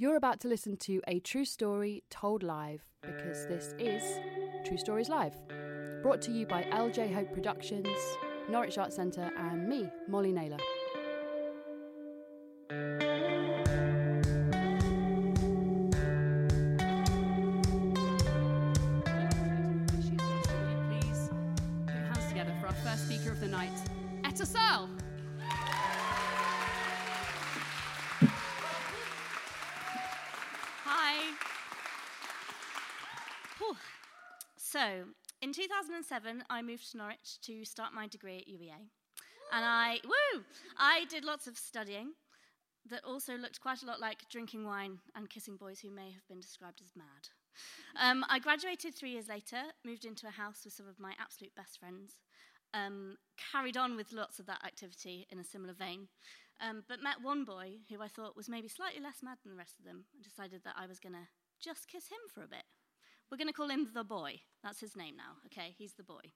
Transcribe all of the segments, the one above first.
You're about to listen to a true story told live because this is True Stories Live, brought to you by LJ Hope Productions, Norwich Arts Centre, and me, Molly Naylor. Please put your hands together for our first speaker of the night, Etta Sal. So, in 2007, I moved to Norwich to start my degree at UEA. And I, woo, I did lots of studying that also looked quite a lot like drinking wine and kissing boys who may have been described as mad. Um, I graduated three years later, moved into a house with some of my absolute best friends, um, carried on with lots of that activity in a similar vein, um, but met one boy who I thought was maybe slightly less mad than the rest of them and decided that I was going to just kiss him for a bit. We're going to call him the boy. That's his name now, okay? He's the boy.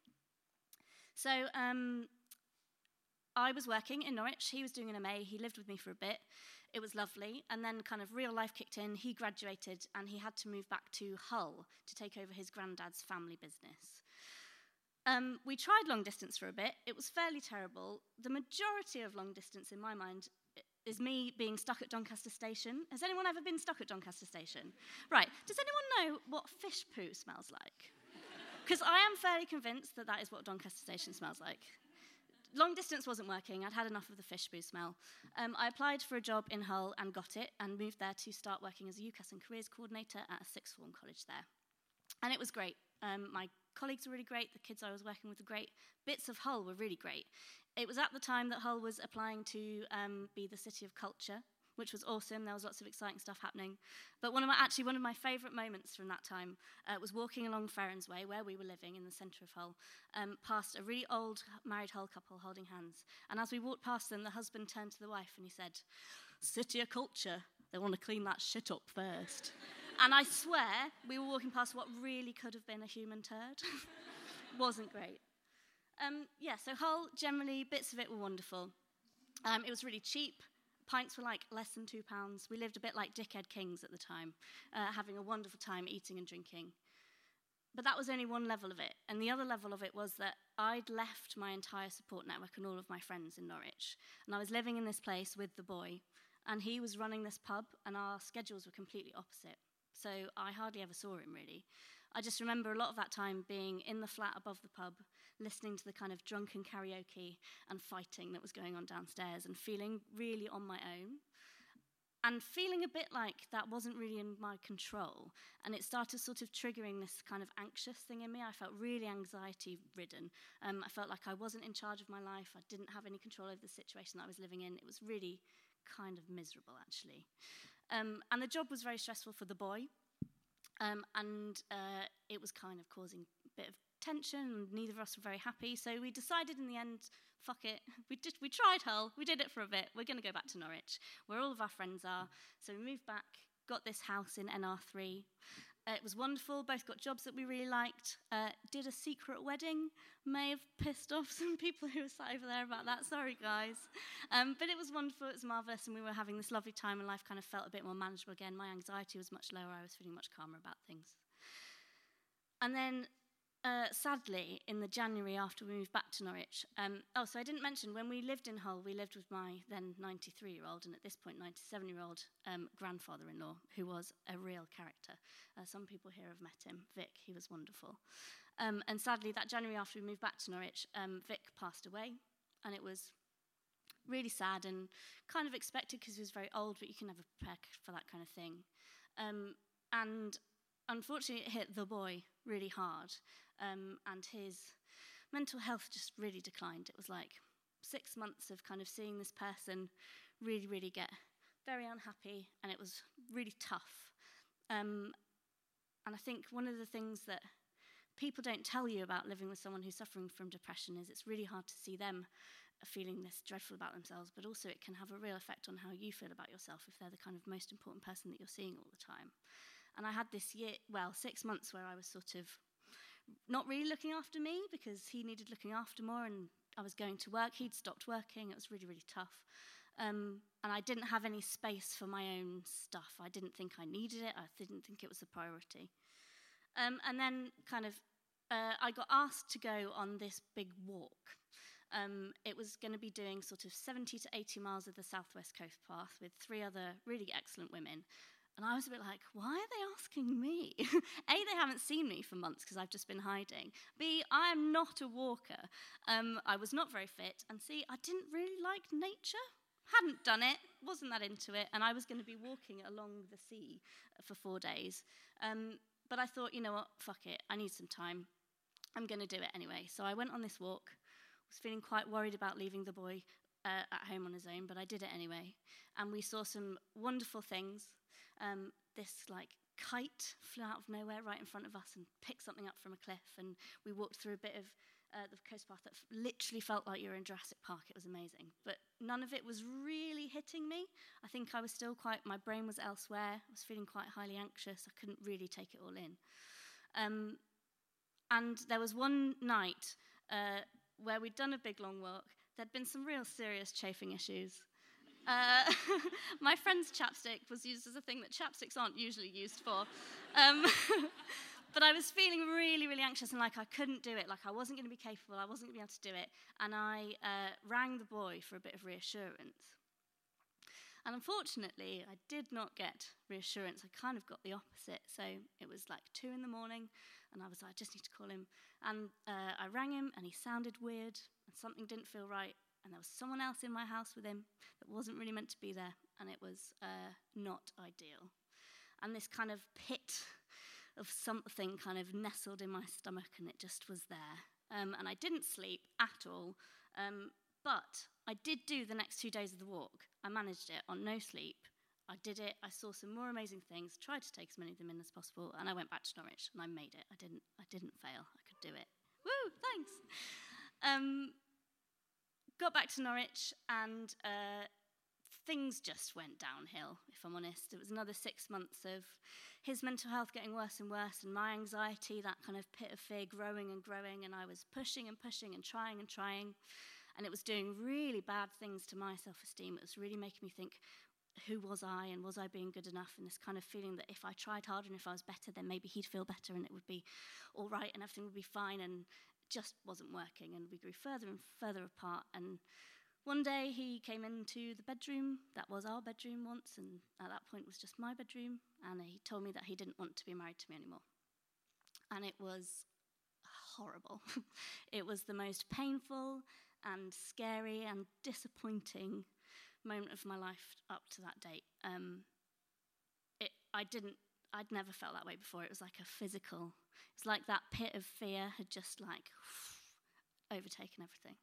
So um, I was working in Norwich. He was doing an MA. He lived with me for a bit. It was lovely. And then kind of real life kicked in. He graduated and he had to move back to Hull to take over his granddad's family business. Um, we tried long distance for a bit. It was fairly terrible. The majority of long distance, in my mind, is me being stuck at Doncaster Station. Has anyone ever been stuck at Doncaster Station? Right. Does anyone know what fish poo smells like? Because I am fairly convinced that that is what Doncaster Station smells like. Long distance wasn't working. I'd had enough of the fish poo smell. Um, I applied for a job in Hull and got it, and moved there to start working as a UCAS and careers coordinator at a sixth form college there. And it was great. Um, my colleagues were really great. The kids I was working with were great. Bits of Hull were really great. It was at the time that Hull was applying to um, be the city of culture, which was awesome. There was lots of exciting stuff happening. But one of my, actually, one of my favourite moments from that time uh, was walking along Ferensway, where we were living in the centre of Hull, um, past a really old married Hull couple holding hands. And as we walked past them, the husband turned to the wife and he said, City of culture, they want to clean that shit up first. And I swear, we were walking past what really could have been a human turd. Wasn't great. Um, yeah, so Hull, generally, bits of it were wonderful. Um, it was really cheap. Pints were like less than two pounds. We lived a bit like dickhead kings at the time, uh, having a wonderful time eating and drinking. But that was only one level of it. And the other level of it was that I'd left my entire support network and all of my friends in Norwich. And I was living in this place with the boy. And he was running this pub, and our schedules were completely opposite. So I hardly ever saw him really. I just remember a lot of that time being in the flat above the pub, listening to the kind of drunken karaoke and fighting that was going on downstairs, and feeling really on my own. And feeling a bit like that wasn't really in my control. And it started sort of triggering this kind of anxious thing in me. I felt really anxiety ridden. Um, I felt like I wasn't in charge of my life. I didn't have any control over the situation that I was living in. It was really kind of miserable, actually. Um, and the job was very stressful for the boy. Um, and uh, it was kind of causing a bit of tension, and neither of us were very happy. So we decided in the end, fuck it. We, did, we tried Hull, we did it for a bit. We're going to go back to Norwich, where all of our friends are. So we moved back, got this house in NR3. Uh, it was wonderful, both got jobs that we really liked. Uh, did a secret wedding, may have pissed off some people who were sat over there about that. Sorry, guys. Um, but it was wonderful, it was marvellous, and we were having this lovely time, and life kind of felt a bit more manageable again. My anxiety was much lower, I was feeling much calmer about things. And then, uh, sadly, in the January after we moved back to Norwich, um, oh, so I didn't mention when we lived in Hull, we lived with my then 93 year old and at this point 97 year old um, grandfather in law, who was a real character. Uh, some people here have met him. Vic, he was wonderful. Um, and sadly, that January after we moved back to Norwich, um, Vic passed away, and it was really sad and kind of expected because he was very old, but you can never prepare for that kind of thing. Um, and unfortunately, it hit the boy really hard, um, and his mental health just really declined. It was like six months of kind of seeing this person really, really get very unhappy, and it was really tough. Um, and I think one of the things that people don't tell you about living with someone who's suffering from depression is it's really hard to see them feeling this dreadful about themselves, but also it can have a real effect on how you feel about yourself if they're the kind of most important person that you're seeing all the time. And I had this year, well, six months where I was sort of not really looking after me because he needed looking after more and I was going to work. He'd stopped working. It was really, really tough. Um, and I didn't have any space for my own stuff. I didn't think I needed it. I didn't think it was a priority. Um, and then, kind of, uh, I got asked to go on this big walk. Um, it was going to be doing sort of 70 to 80 miles of the Southwest Coast Path with three other really excellent women. And I was a bit like, why are they asking me? a, they haven't seen me for months because I've just been hiding. B, I am not a walker. Um, I was not very fit. And C, I didn't really like nature. Hadn't done it, wasn't that into it. And I was going to be walking along the sea for four days. Um, but I thought, you know what, fuck it, I need some time. I'm going to do it anyway. So I went on this walk. Was feeling quite worried about leaving the boy uh, at home on his own, but I did it anyway. And we saw some wonderful things um, this like kite flew out of nowhere right in front of us and picked something up from a cliff. And we walked through a bit of uh, the coast path that f- literally felt like you were in Jurassic Park. It was amazing. But none of it was really hitting me. I think I was still quite, my brain was elsewhere. I was feeling quite highly anxious. I couldn't really take it all in. Um, and there was one night uh, where we'd done a big long walk. There'd been some real serious chafing issues. Uh, my friend's chapstick was used as a thing that chapsticks aren't usually used for. Um, but I was feeling really, really anxious and like I couldn't do it, like I wasn't going to be capable, I wasn't going to be able to do it. And I uh, rang the boy for a bit of reassurance. And unfortunately, I did not get reassurance. I kind of got the opposite. So it was like two in the morning, and I was like, I just need to call him. And uh, I rang him, and he sounded weird, and something didn't feel right and there was someone else in my house with him that wasn't really meant to be there, and it was uh, not ideal. And this kind of pit of something kind of nestled in my stomach, and it just was there. Um, and I didn't sleep at all, um, but I did do the next two days of the walk. I managed it on no sleep. I did it. I saw some more amazing things. Tried to take as many of them in as possible, and I went back to Norwich and I made it. I didn't. I didn't fail. I could do it. Woo! Thanks. Um, got back to Norwich and uh, things just went downhill, if I'm honest. It was another six months of his mental health getting worse and worse, and my anxiety, that kind of pit of fear, growing and growing. And I was pushing and pushing and trying and trying. And it was doing really bad things to my self esteem. It was really making me think, who was I and was I being good enough? And this kind of feeling that if I tried harder and if I was better, then maybe he'd feel better and it would be all right and everything would be fine. And just wasn't working, and we grew further and further apart. And one day he came into the bedroom that was our bedroom once, and at that point was just my bedroom, and he told me that he didn't want to be married to me anymore. And it was horrible. it was the most painful and scary and disappointing moment of my life up to that date. Um, it, I didn't I'd never felt that way before. It was like a physical, it was like that pit of fear had just like overtaken everything.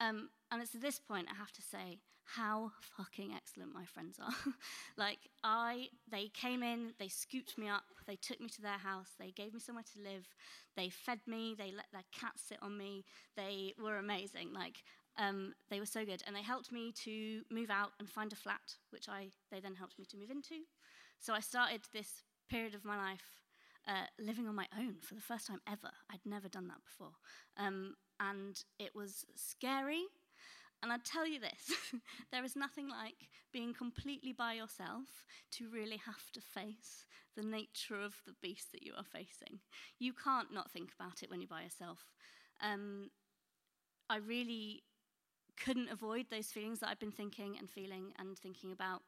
Um, and it's at this point I have to say how fucking excellent my friends are. like I, they came in, they scooped me up, they took me to their house, they gave me somewhere to live, they fed me, they let their cat sit on me. They were amazing. Like um, they were so good, and they helped me to move out and find a flat, which I they then helped me to move into. So I started this period of my life uh, living on my own for the first time ever. I'd never done that before. Um, and it was scary. And I'd tell you this there is nothing like being completely by yourself to really have to face the nature of the beast that you are facing. You can't not think about it when you're by yourself. Um, I really couldn't avoid those feelings that I've been thinking and feeling and thinking about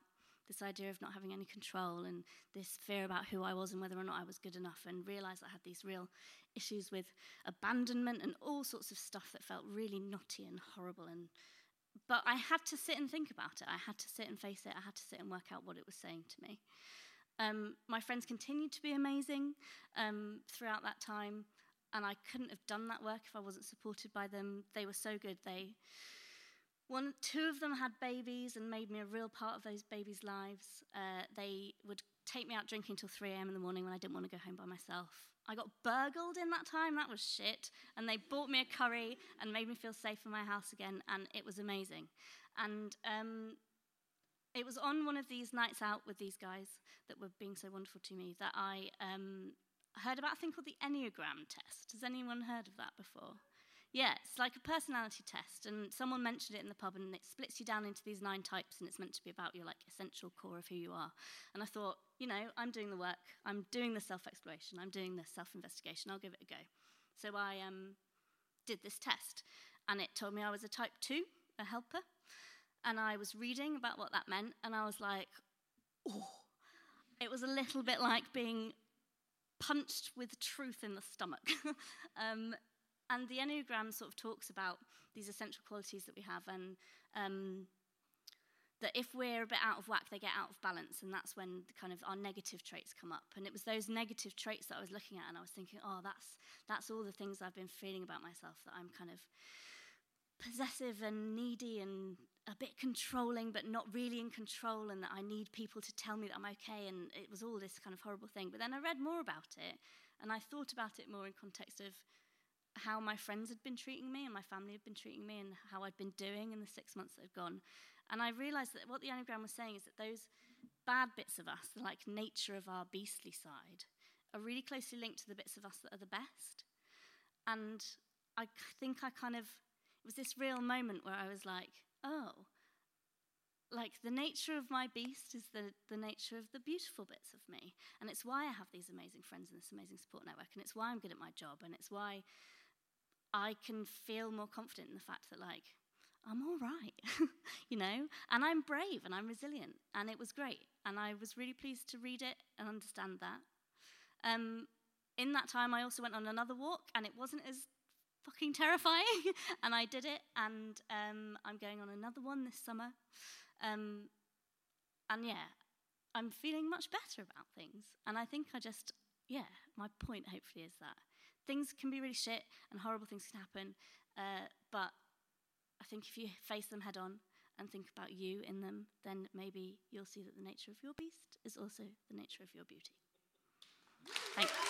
this idea of not having any control and this fear about who I was and whether or not I was good enough, and realized I had these real issues with abandonment and all sorts of stuff that felt really knotty and horrible. And but I had to sit and think about it. I had to sit and face it. I had to sit and work out what it was saying to me. Um, my friends continued to be amazing um, throughout that time, and I couldn't have done that work if I wasn't supported by them. They were so good. They one, two of them had babies and made me a real part of those babies' lives. Uh, they would take me out drinking till 3 a.m. in the morning when I didn't want to go home by myself. I got burgled in that time, that was shit. And they bought me a curry and made me feel safe in my house again, and it was amazing. And um, it was on one of these nights out with these guys that were being so wonderful to me that I um, heard about a thing called the Enneagram test. Has anyone heard of that before? Yeah, it's like a personality test, and someone mentioned it in the pub, and it splits you down into these nine types, and it's meant to be about your like essential core of who you are. And I thought, you know, I'm doing the work, I'm doing the self-exploration, I'm doing the self-investigation. I'll give it a go. So I um, did this test, and it told me I was a type two, a helper, and I was reading about what that meant, and I was like, oh, it was a little bit like being punched with truth in the stomach. um, and the Enneagram sort of talks about these essential qualities that we have, and um, that if we're a bit out of whack, they get out of balance, and that's when kind of our negative traits come up. And it was those negative traits that I was looking at, and I was thinking, oh, that's that's all the things I've been feeling about myself. That I'm kind of possessive and needy and a bit controlling, but not really in control, and that I need people to tell me that I'm okay. And it was all this kind of horrible thing. But then I read more about it, and I thought about it more in context of how my friends had been treating me and my family had been treating me and how I'd been doing in the six months that had gone. And I realized that what the Enneagram was saying is that those bad bits of us, the like nature of our beastly side, are really closely linked to the bits of us that are the best. And I think I kind of, it was this real moment where I was like, oh, like the nature of my beast is the, the nature of the beautiful bits of me. And it's why I have these amazing friends and this amazing support network. And it's why I'm good at my job. And it's why I can feel more confident in the fact that, like, I'm all right, you know, and I'm brave and I'm resilient, and it was great. And I was really pleased to read it and understand that. Um, in that time, I also went on another walk, and it wasn't as fucking terrifying, and I did it, and um, I'm going on another one this summer. Um, and yeah, I'm feeling much better about things. And I think I just, yeah, my point hopefully is that things can be really shit and horrible things can happen. Uh, but I think if you face them head on and think about you in them, then maybe you'll see that the nature of your beast is also the nature of your beauty. Thanks.